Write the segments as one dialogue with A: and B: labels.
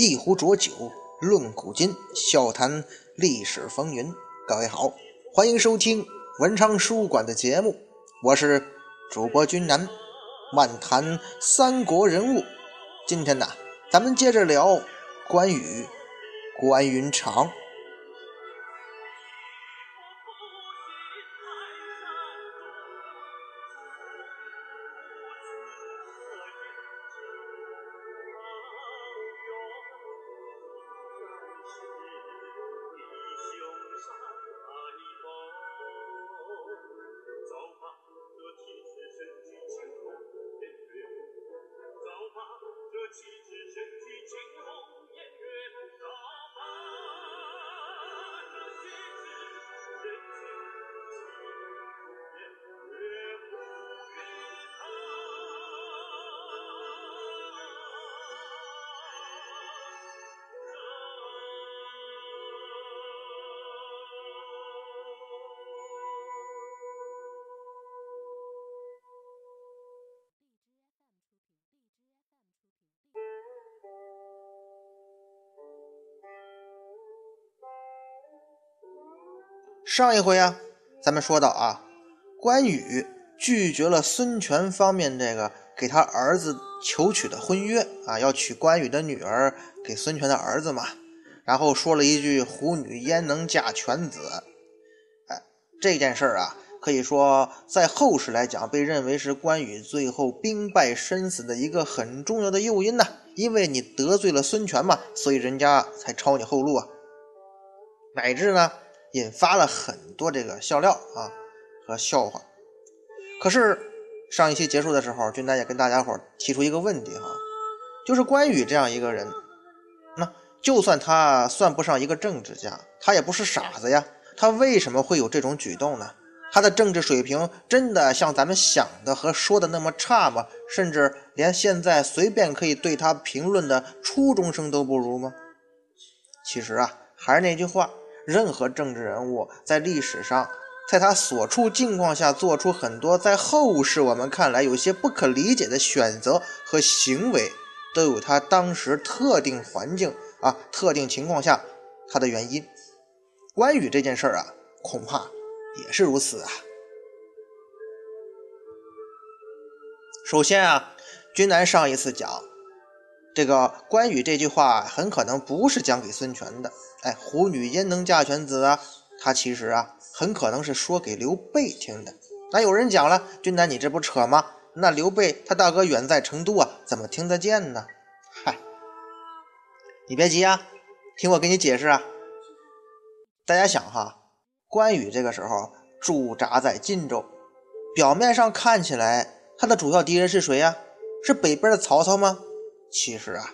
A: 一壶浊酒论古今，笑谈历史风云。各位好，欢迎收听文昌书馆的节目，我是主播君南，漫谈三国人物。今天呢，咱们接着聊关羽、关云长。上一回啊，咱们说到啊，关羽拒绝了孙权方面这个给他儿子求娶的婚约啊，要娶关羽的女儿给孙权的儿子嘛。然后说了一句“虎女焉能嫁犬子”。哎，这件事儿啊，可以说在后世来讲，被认为是关羽最后兵败身死的一个很重要的诱因呢。因为你得罪了孙权嘛，所以人家才抄你后路啊，乃至呢。引发了很多这个笑料啊和笑话。可是上一期结束的时候，军丹也跟大家伙提出一个问题哈，就是关羽这样一个人，那就算他算不上一个政治家，他也不是傻子呀，他为什么会有这种举动呢？他的政治水平真的像咱们想的和说的那么差吗？甚至连现在随便可以对他评论的初中生都不如吗？其实啊，还是那句话。任何政治人物在历史上，在他所处境况下做出很多在后世我们看来有些不可理解的选择和行为，都有他当时特定环境啊、特定情况下他的原因。关羽这件事儿啊，恐怕也是如此啊。首先啊，君南上一次讲。这个关羽这句话很可能不是讲给孙权的，哎，虎女焉能嫁犬子啊？他其实啊，很可能是说给刘备听的。那有人讲了，君南你这不扯吗？那刘备他大哥远在成都啊，怎么听得见呢？嗨，你别急啊，听我给你解释啊。大家想哈，关羽这个时候驻扎在荆州，表面上看起来他的主要敌人是谁呀？是北边的曹操吗？其实啊，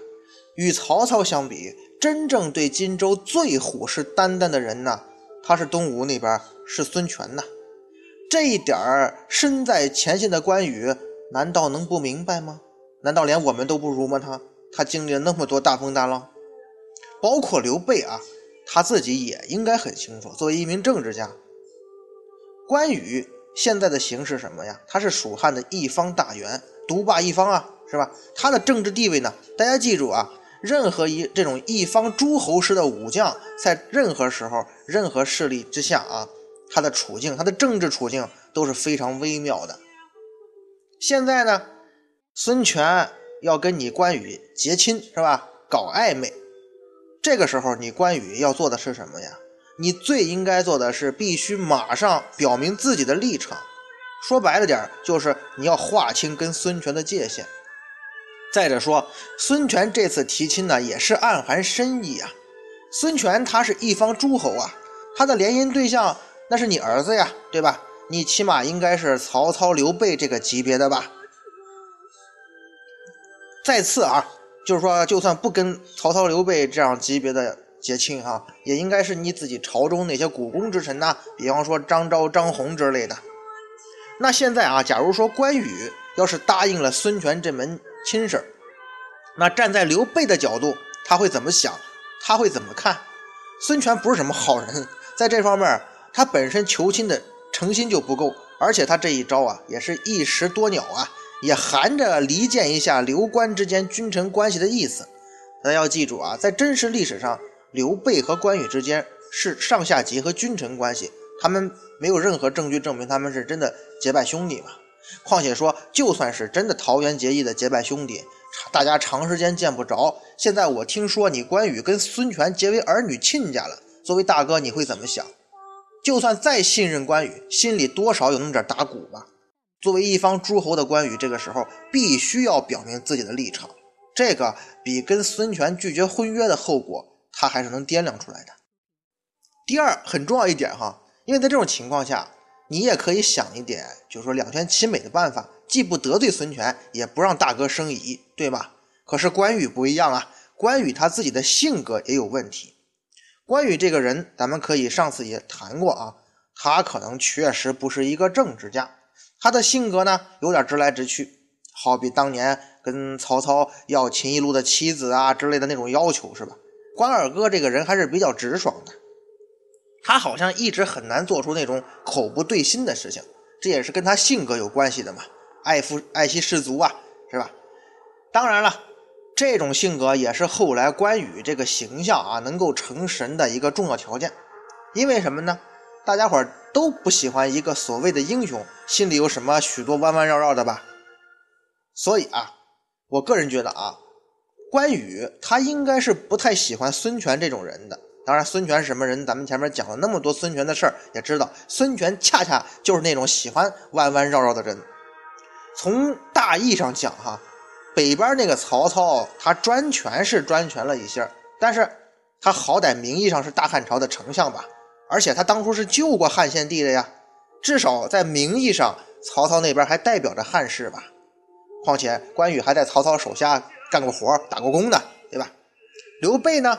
A: 与曹操相比，真正对荆州最虎视眈眈的人呢，他是东吴那边，是孙权呐。这一点儿身在前线的关羽，难道能不明白吗？难道连我们都不如吗？他他经历了那么多大风大浪，包括刘备啊，他自己也应该很清楚。作为一名政治家，关羽现在的形势什么呀？他是蜀汉的一方大员，独霸一方啊。是吧？他的政治地位呢？大家记住啊，任何一这种一方诸侯式的武将，在任何时候、任何势力之下啊，他的处境、他的政治处境都是非常微妙的。现在呢，孙权要跟你关羽结亲，是吧？搞暧昧，这个时候你关羽要做的是什么呀？你最应该做的是必须马上表明自己的立场。说白了点就是你要划清跟孙权的界限。再者说，孙权这次提亲呢，也是暗含深意啊。孙权他是一方诸侯啊，他的联姻对象那是你儿子呀，对吧？你起码应该是曹操、刘备这个级别的吧。再次啊，就是说，就算不跟曹操、刘备这样级别的结亲哈，也应该是你自己朝中那些股肱之臣呐，比方说张昭、张宏之类的。那现在啊，假如说关羽要是答应了孙权这门。亲事那站在刘备的角度，他会怎么想？他会怎么看？孙权不是什么好人，在这方面，他本身求亲的诚心就不够，而且他这一招啊，也是一石多鸟啊，也含着离间一下刘关之间君臣关系的意思。咱要记住啊，在真实历史上，刘备和关羽之间是上下级和君臣关系，他们没有任何证据证明他们是真的结拜兄弟嘛。况且说，就算是真的桃园结义的结拜兄弟，大家长时间见不着，现在我听说你关羽跟孙权结为儿女亲家了，作为大哥你会怎么想？就算再信任关羽，心里多少有那么点打鼓吧。作为一方诸侯的关羽，这个时候必须要表明自己的立场，这个比跟孙权拒绝婚约的后果，他还是能掂量出来的。第二，很重要一点哈，因为在这种情况下。你也可以想一点，就是说两全其美的办法，既不得罪孙权，也不让大哥生疑，对吧？可是关羽不一样啊，关羽他自己的性格也有问题。关羽这个人，咱们可以上次也谈过啊，他可能确实不是一个政治家，他的性格呢有点直来直去，好比当年跟曹操要秦一路的妻子啊之类的那种要求是吧？关二哥这个人还是比较直爽的。他好像一直很难做出那种口不对心的事情，这也是跟他性格有关系的嘛，爱夫爱惜士卒啊，是吧？当然了，这种性格也是后来关羽这个形象啊能够成神的一个重要条件。因为什么呢？大家伙都不喜欢一个所谓的英雄心里有什么许多弯弯绕绕的吧？所以啊，我个人觉得啊，关羽他应该是不太喜欢孙权这种人的。当然，孙权是什么人？咱们前面讲了那么多孙权的事儿，也知道孙权恰恰就是那种喜欢弯弯绕绕的人。从大义上讲，哈，北边那个曹操，他专权是专权了一些，但是他好歹名义上是大汉朝的丞相吧，而且他当初是救过汉献帝的呀，至少在名义上，曹操那边还代表着汉室吧。况且关羽还在曹操手下干过活、打过工呢，对吧？刘备呢，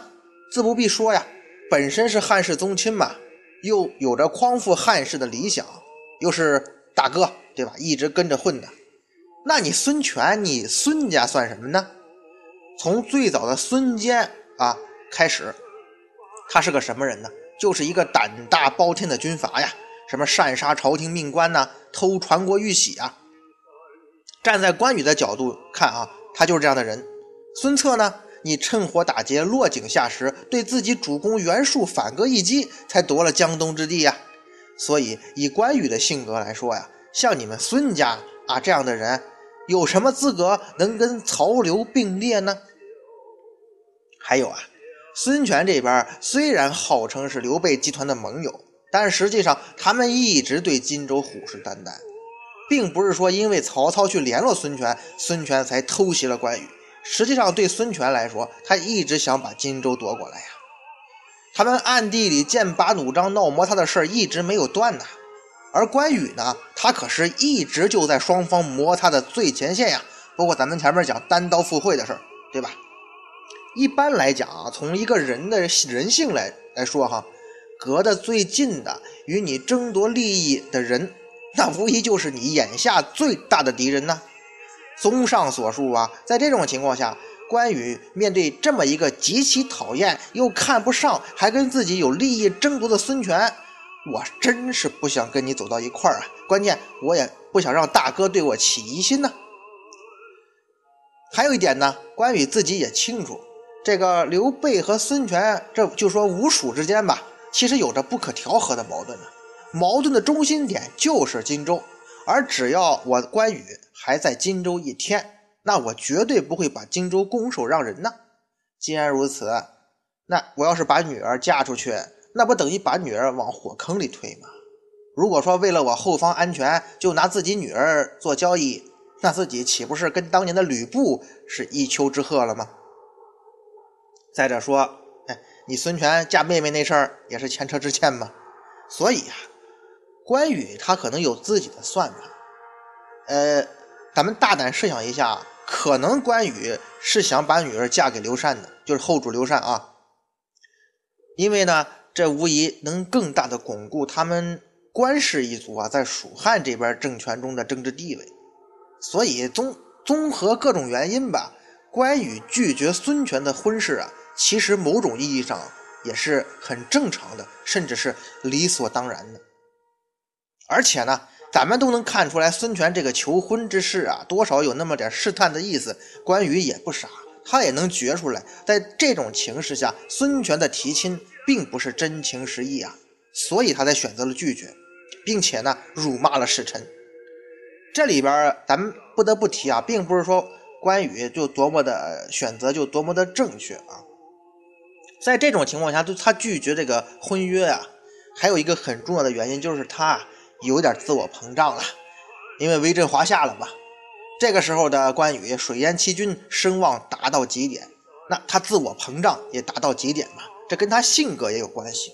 A: 自不必说呀。本身是汉室宗亲嘛，又有着匡复汉室的理想，又是大哥，对吧？一直跟着混的。那你孙权，你孙家算什么呢？从最早的孙坚啊开始，他是个什么人呢？就是一个胆大包天的军阀呀，什么擅杀朝廷命官呐，偷传国玉玺啊。站在关羽的角度看啊，他就是这样的人。孙策呢？你趁火打劫，落井下石，对自己主公袁术反戈一击，才夺了江东之地呀。所以，以关羽的性格来说呀，像你们孙家啊这样的人，有什么资格能跟曹刘并列呢？还有啊，孙权这边虽然号称是刘备集团的盟友，但实际上他们一直对荆州虎视眈眈，并不是说因为曹操去联络孙权，孙权才偷袭了关羽。实际上，对孙权来说，他一直想把荆州夺过来呀。他们暗地里剑拔弩张、闹摩擦的事儿一直没有断呐。而关羽呢，他可是一直就在双方摩擦的最前线呀。包括咱们前面讲单刀赴会的事儿，对吧？一般来讲啊，从一个人的人性来来说哈，隔得最近的与你争夺利益的人，那无疑就是你眼下最大的敌人呢。综上所述啊，在这种情况下，关羽面对这么一个极其讨厌又看不上，还跟自己有利益争夺的孙权，我真是不想跟你走到一块儿啊！关键我也不想让大哥对我起疑心呢。还有一点呢，关羽自己也清楚，这个刘备和孙权，这就说吴蜀之间吧，其实有着不可调和的矛盾呢。矛盾的中心点就是荆州。而只要我关羽还在荆州一天，那我绝对不会把荆州拱手让人呢。既然如此，那我要是把女儿嫁出去，那不等于把女儿往火坑里推吗？如果说为了我后方安全，就拿自己女儿做交易，那自己岂不是跟当年的吕布是一丘之貉了吗？再者说，哎，你孙权嫁妹妹那事儿也是前车之鉴嘛。所以啊。关羽他可能有自己的算盘，呃，咱们大胆设想一下，可能关羽是想把女儿嫁给刘禅的，就是后主刘禅啊，因为呢，这无疑能更大的巩固他们关氏一族啊在蜀汉这边政权中的政治地位，所以综综合各种原因吧，关羽拒绝孙权的婚事啊，其实某种意义上也是很正常的，甚至是理所当然的。而且呢，咱们都能看出来，孙权这个求婚之事啊，多少有那么点试探的意思。关羽也不傻，他也能觉出来，在这种情势下，孙权的提亲并不是真情实意啊，所以他才选择了拒绝，并且呢，辱骂了使臣。这里边咱们不得不提啊，并不是说关羽就多么的选择就多么的正确啊，在这种情况下，就他拒绝这个婚约啊，还有一个很重要的原因就是他有点自我膨胀了，因为威震华夏了嘛。这个时候的关羽，水淹七军，声望达到极点，那他自我膨胀也达到极点嘛，这跟他性格也有关系。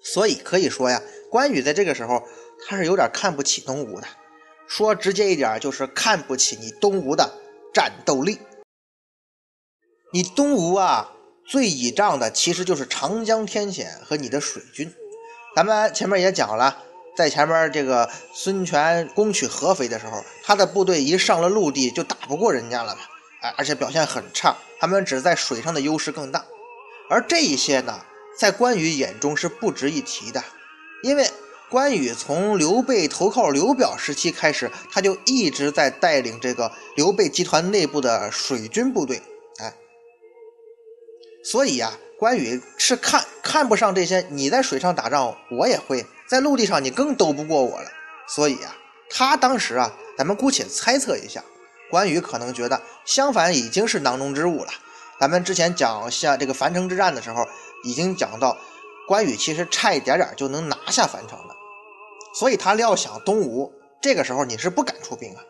A: 所以可以说呀，关羽在这个时候他是有点看不起东吴的，说直接一点就是看不起你东吴的战斗力。你东吴啊，最倚仗的其实就是长江天险和你的水军。咱们前面也讲了。在前面这个孙权攻取合肥的时候，他的部队一上了陆地就打不过人家了嘛，哎，而且表现很差，他们只在水上的优势更大。而这一些呢，在关羽眼中是不值一提的，因为关羽从刘备投靠刘表时期开始，他就一直在带领这个刘备集团内部的水军部队，哎，所以呀，关羽是看看不上这些。你在水上打仗，我也会。在陆地上你更斗不过我了，所以啊，他当时啊，咱们姑且猜测一下，关羽可能觉得相反已经是囊中之物了。咱们之前讲下这个樊城之战的时候，已经讲到关羽其实差一点点就能拿下樊城了，所以他料想东吴这个时候你是不敢出兵啊，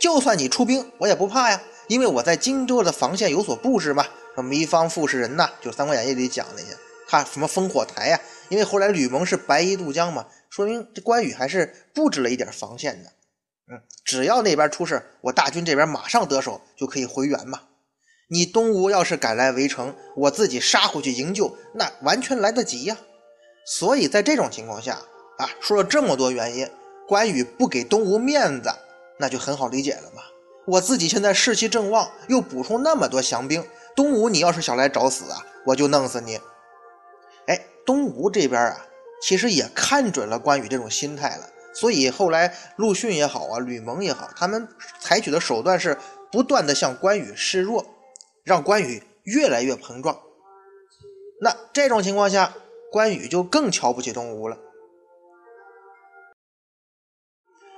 A: 就算你出兵我也不怕呀，因为我在荆州的防线有所布置嘛，什么糜芳傅士仁呐，就《三国演义》里讲那些，他什么烽火台呀。因为后来吕蒙是白衣渡江嘛，说明这关羽还是布置了一点防线的。嗯，只要那边出事，我大军这边马上得手，就可以回援嘛。你东吴要是敢来围城，我自己杀回去营救，那完全来得及呀。所以在这种情况下啊，说了这么多原因，关羽不给东吴面子，那就很好理解了嘛。我自己现在士气正旺，又补充那么多降兵，东吴你要是想来找死啊，我就弄死你。东吴这边啊，其实也看准了关羽这种心态了，所以后来陆逊也好啊，吕蒙也好，他们采取的手段是不断的向关羽示弱，让关羽越来越膨胀。那这种情况下，关羽就更瞧不起东吴了。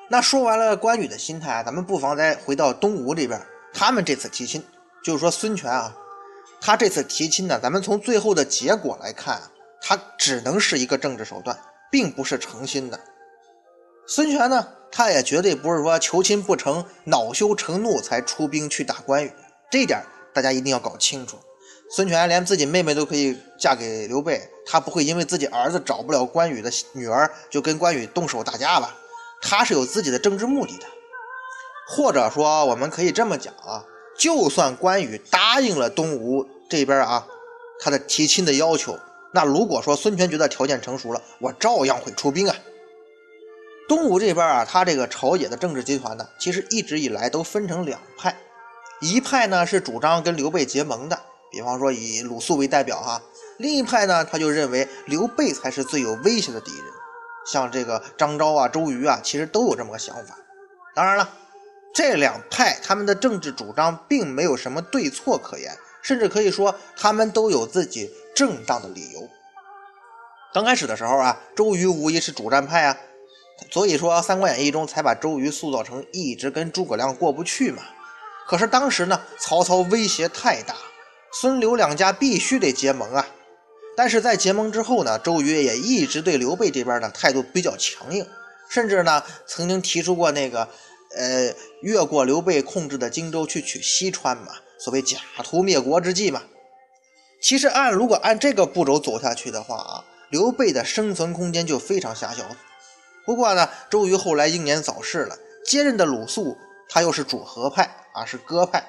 A: 那说完了关羽的心态啊，咱们不妨再回到东吴这边，他们这次提亲，就是说孙权啊，他这次提亲呢，咱们从最后的结果来看。他只能是一个政治手段，并不是诚心的。孙权呢，他也绝对不是说求亲不成，恼羞成怒才出兵去打关羽。这点大家一定要搞清楚。孙权连自己妹妹都可以嫁给刘备，他不会因为自己儿子找不了关羽的女儿，就跟关羽动手打架吧？他是有自己的政治目的的。或者说，我们可以这么讲啊，就算关羽答应了东吴这边啊，他的提亲的要求。那如果说孙权觉得条件成熟了，我照样会出兵啊。东吴这边啊，他这个朝野的政治集团呢，其实一直以来都分成两派，一派呢是主张跟刘备结盟的，比方说以鲁肃为代表哈；另一派呢，他就认为刘备才是最有威胁的敌人，像这个张昭啊、周瑜啊，其实都有这么个想法。当然了，这两派他们的政治主张并没有什么对错可言，甚至可以说他们都有自己。正当的理由。刚开始的时候啊，周瑜无疑是主战派啊，所以说《三国演义》中才把周瑜塑造成一直跟诸葛亮过不去嘛。可是当时呢，曹操威胁太大，孙刘两家必须得结盟啊。但是在结盟之后呢，周瑜也一直对刘备这边的态度比较强硬，甚至呢曾经提出过那个呃越过刘备控制的荆州去取西川嘛，所谓假图灭国之计嘛。其实按如果按这个步骤走下去的话啊，刘备的生存空间就非常狭小。不过呢，周瑜后来英年早逝了，接任的鲁肃他又是主和派啊，是鸽派。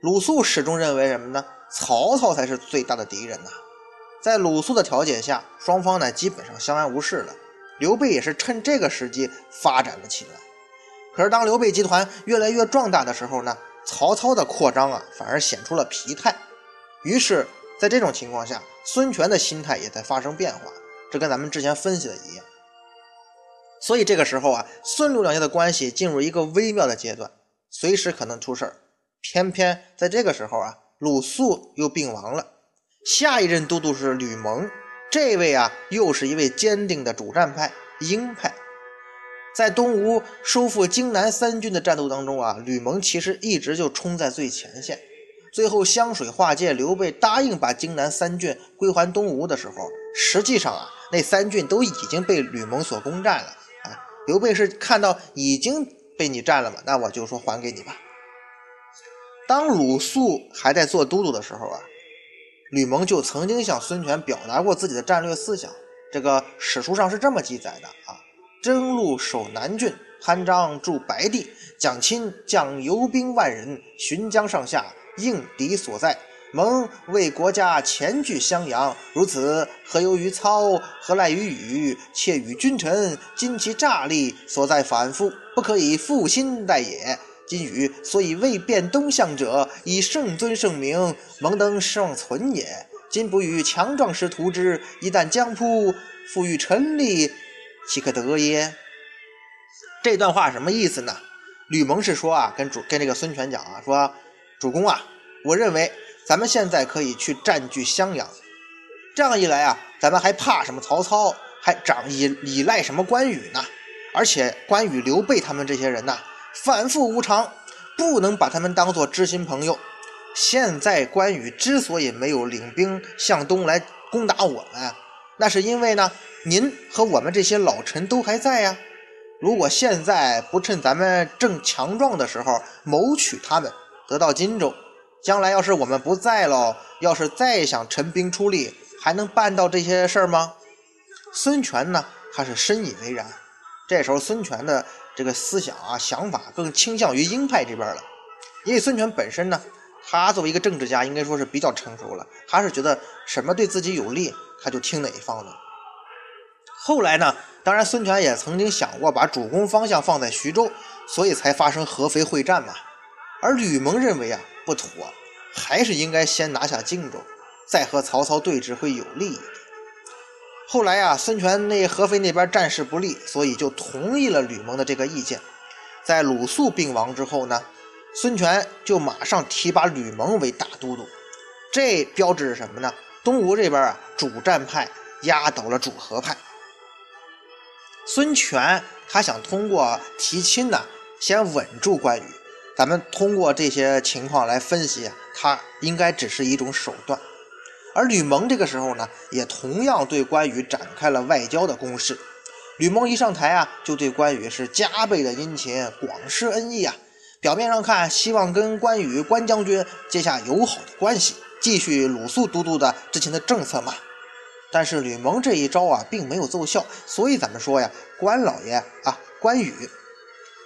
A: 鲁肃始终认为什么呢？曹操才是最大的敌人呐。在鲁肃的调解下，双方呢基本上相安无事了。刘备也是趁这个时机发展了起来。可是当刘备集团越来越壮大的时候呢，曹操的扩张啊反而显出了疲态。于是，在这种情况下，孙权的心态也在发生变化，这跟咱们之前分析的一样。所以这个时候啊，孙刘两家的关系进入一个微妙的阶段，随时可能出事儿。偏偏在这个时候啊，鲁肃又病亡了，下一任都督是吕蒙，这位啊又是一位坚定的主战派鹰派。在东吴收复荆南三郡的战斗当中啊，吕蒙其实一直就冲在最前线。最后湘水划界，刘备答应把荆南三郡归还东吴的时候，实际上啊，那三郡都已经被吕蒙所攻占了啊。刘备是看到已经被你占了嘛，那我就说还给你吧。当鲁肃还在做都督的时候啊，吕蒙就曾经向孙权表达过自己的战略思想，这个史书上是这么记载的啊。征路守南郡，潘璋驻白帝，蒋钦将游兵万人，巡江上下，应敌所在。蒙为国家前据襄阳，如此何由于操？何赖于羽？窃与君臣，今其诈力所在反复，不可以负心待也。今羽所以未变东向者，以圣尊圣明，蒙等尚存也。今不与强壮时图之，一旦将扑，复与臣力。岂可得耶？这段话什么意思呢？吕蒙是说啊，跟主跟这个孙权讲啊，说主公啊，我认为咱们现在可以去占据襄阳，这样一来啊，咱们还怕什么曹操？还长依依赖什么关羽呢？而且关羽、刘备他们这些人呐，反复无常，不能把他们当做知心朋友。现在关羽之所以没有领兵向东来攻打我们，那是因为呢。您和我们这些老臣都还在呀。如果现在不趁咱们正强壮的时候谋取他们，得到荆州，将来要是我们不在了，要是再想陈兵出力，还能办到这些事儿吗？孙权呢，他是深以为然。这时候孙权的这个思想啊、想法更倾向于鹰派这边了，因为孙权本身呢，他作为一个政治家，应该说是比较成熟了，他是觉得什么对自己有利，他就听哪一方的。后来呢？当然，孙权也曾经想过把主攻方向放在徐州，所以才发生合肥会战嘛。而吕蒙认为啊不妥，还是应该先拿下荆州，再和曹操对峙会有利一点。后来啊，孙权那合肥那边战事不利，所以就同意了吕蒙的这个意见。在鲁肃病亡之后呢，孙权就马上提拔吕蒙为大都督。这标志着什么呢？东吴这边啊，主战派压倒了主和派。孙权他想通过提亲呢，先稳住关羽。咱们通过这些情况来分析，他应该只是一种手段。而吕蒙这个时候呢，也同样对关羽展开了外交的攻势。吕蒙一上台啊，就对关羽是加倍的殷勤，广施恩义啊。表面上看，希望跟关羽关将军结下友好的关系，继续鲁肃都督的之前的政策嘛。但是吕蒙这一招啊，并没有奏效，所以咱们说呀，关老爷啊，关羽，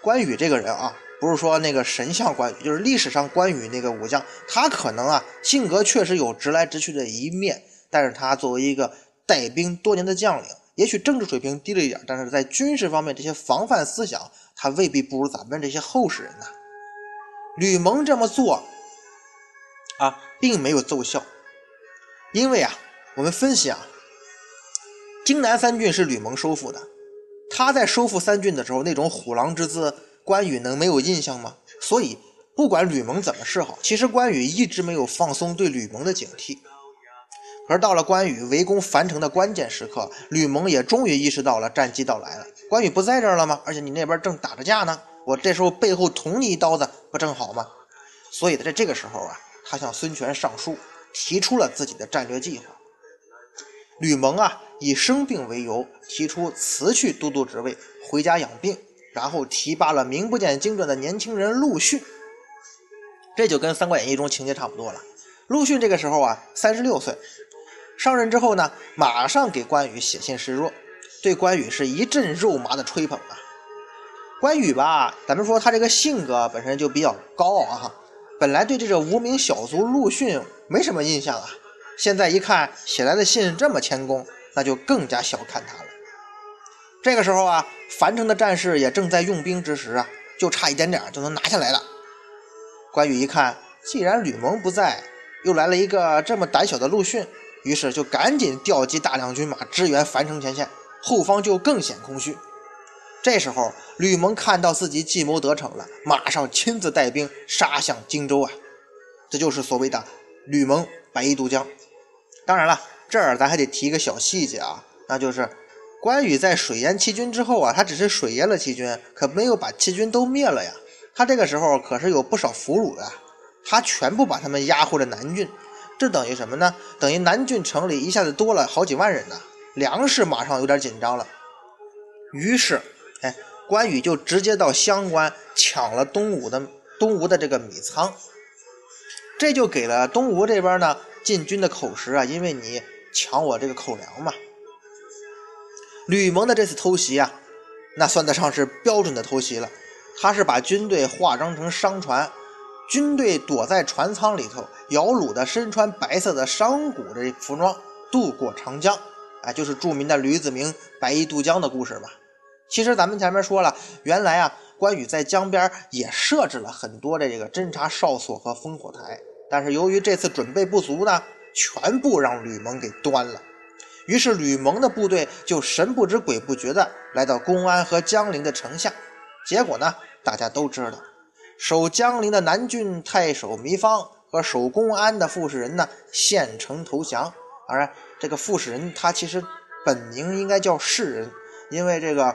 A: 关羽这个人啊，不是说那个神像关羽，就是历史上关羽那个武将，他可能啊，性格确实有直来直去的一面，但是他作为一个带兵多年的将领，也许政治水平低了一点，但是在军事方面这些防范思想，他未必不如咱们这些后世人呢。吕蒙这么做啊，并没有奏效，因为啊，我们分析啊。荆南三郡是吕蒙收复的，他在收复三郡的时候那种虎狼之姿，关羽能没有印象吗？所以不管吕蒙怎么示好，其实关羽一直没有放松对吕蒙的警惕。而到了关羽围攻樊城的关键时刻，吕蒙也终于意识到了战机到来了。关羽不在这儿了吗？而且你那边正打着架呢，我这时候背后捅你一刀子，不正好吗？所以在这个时候啊，他向孙权上书，提出了自己的战略计划。吕蒙啊。以生病为由，提出辞去都督职位，回家养病，然后提拔了名不见经传的年轻人陆逊。这就跟《三国演义》中情节差不多了。陆逊这个时候啊，三十六岁，上任之后呢，马上给关羽写信示弱，对关羽是一阵肉麻的吹捧啊。关羽吧，咱们说他这个性格本身就比较高傲啊，本来对这个无名小卒陆逊没什么印象啊，现在一看写来的信这么谦恭。那就更加小看他了。这个时候啊，樊城的战士也正在用兵之时啊，就差一点点就能拿下来了。关羽一看，既然吕蒙不在，又来了一个这么胆小的陆逊，于是就赶紧调集大量军马支援樊城前线，后方就更显空虚。这时候，吕蒙看到自己计谋得逞了，马上亲自带兵杀向荆州啊！这就是所谓的吕蒙白衣渡江。当然了，这儿咱还得提一个小细节啊，那就是关羽在水淹七军之后啊，他只是水淹了七军，可没有把七军都灭了呀。他这个时候可是有不少俘虏的，他全部把他们押回了南郡。这等于什么呢？等于南郡城里一下子多了好几万人呢，粮食马上有点紧张了。于是。哎，关羽就直接到襄关抢了东吴的东吴的这个米仓，这就给了东吴这边呢进军的口实啊，因为你抢我这个口粮嘛。吕蒙的这次偷袭啊，那算得上是标准的偷袭了。他是把军队化妆成商船，军队躲在船舱里头，姚鲁的身穿白色的商贾的服装渡过长江，哎，就是著名的吕子明白衣渡江的故事吧。其实咱们前面说了，原来啊，关羽在江边也设置了很多的这个侦察哨所和烽火台，但是由于这次准备不足呢，全部让吕蒙给端了。于是吕蒙的部队就神不知鬼不觉的来到公安和江陵的城下。结果呢，大家都知道，守江陵的南郡太守糜芳和守公安的傅士仁呢，献城投降。当然，这个傅士仁他其实本名应该叫士仁，因为这个。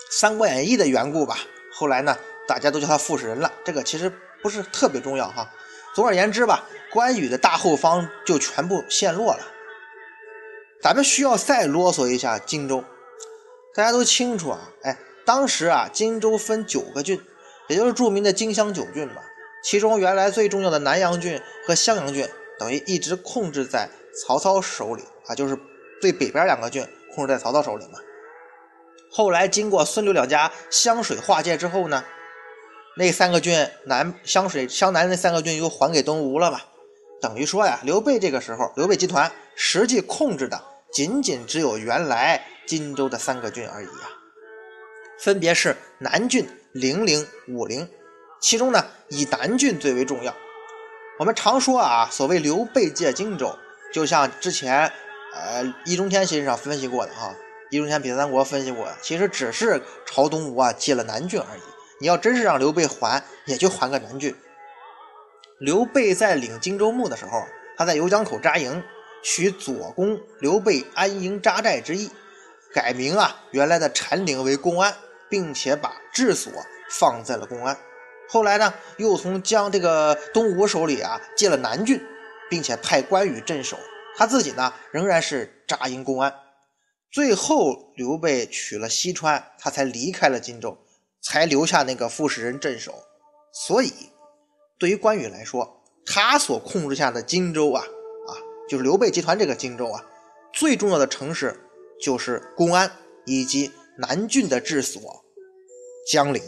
A: 《三国演义》的缘故吧，后来呢，大家都叫他傅士仁了。这个其实不是特别重要哈。总而言之吧，关羽的大后方就全部陷落了。咱们需要再啰嗦一下荆州，大家都清楚啊。哎，当时啊，荆州分九个郡，也就是著名的荆襄九郡嘛。其中原来最重要的南阳郡和襄阳郡，等于一直控制在曹操手里啊，就是最北边两个郡控制在曹操手里嘛。后来经过孙刘两家湘水划界之后呢，那三个郡南湘水湘南那三个郡又还给东吴了吧？等于说呀，刘备这个时候，刘备集团实际控制的仅仅只有原来荆州的三个郡而已啊，分别是南郡、零陵、武陵，其中呢以南郡最为重要。我们常说啊，所谓刘备借荆州，就像之前呃易中天先生分析过的哈。易中天比三国分析过的，其实只是朝东吴啊借了南郡而已。你要真是让刘备还，也就还个南郡。刘备在领荆州牧的时候，他在游江口扎营，取左公刘备安营扎寨之意，改名啊原来的禅陵为公安，并且把治所放在了公安。后来呢，又从江这个东吴手里啊借了南郡，并且派关羽镇守，他自己呢仍然是扎营公安。最后，刘备取了西川，他才离开了荆州，才留下那个傅士仁镇守。所以，对于关羽来说，他所控制下的荆州，啊，就是刘备集团这个荆州啊，最重要的城市就是公安以及南郡的治所江陵。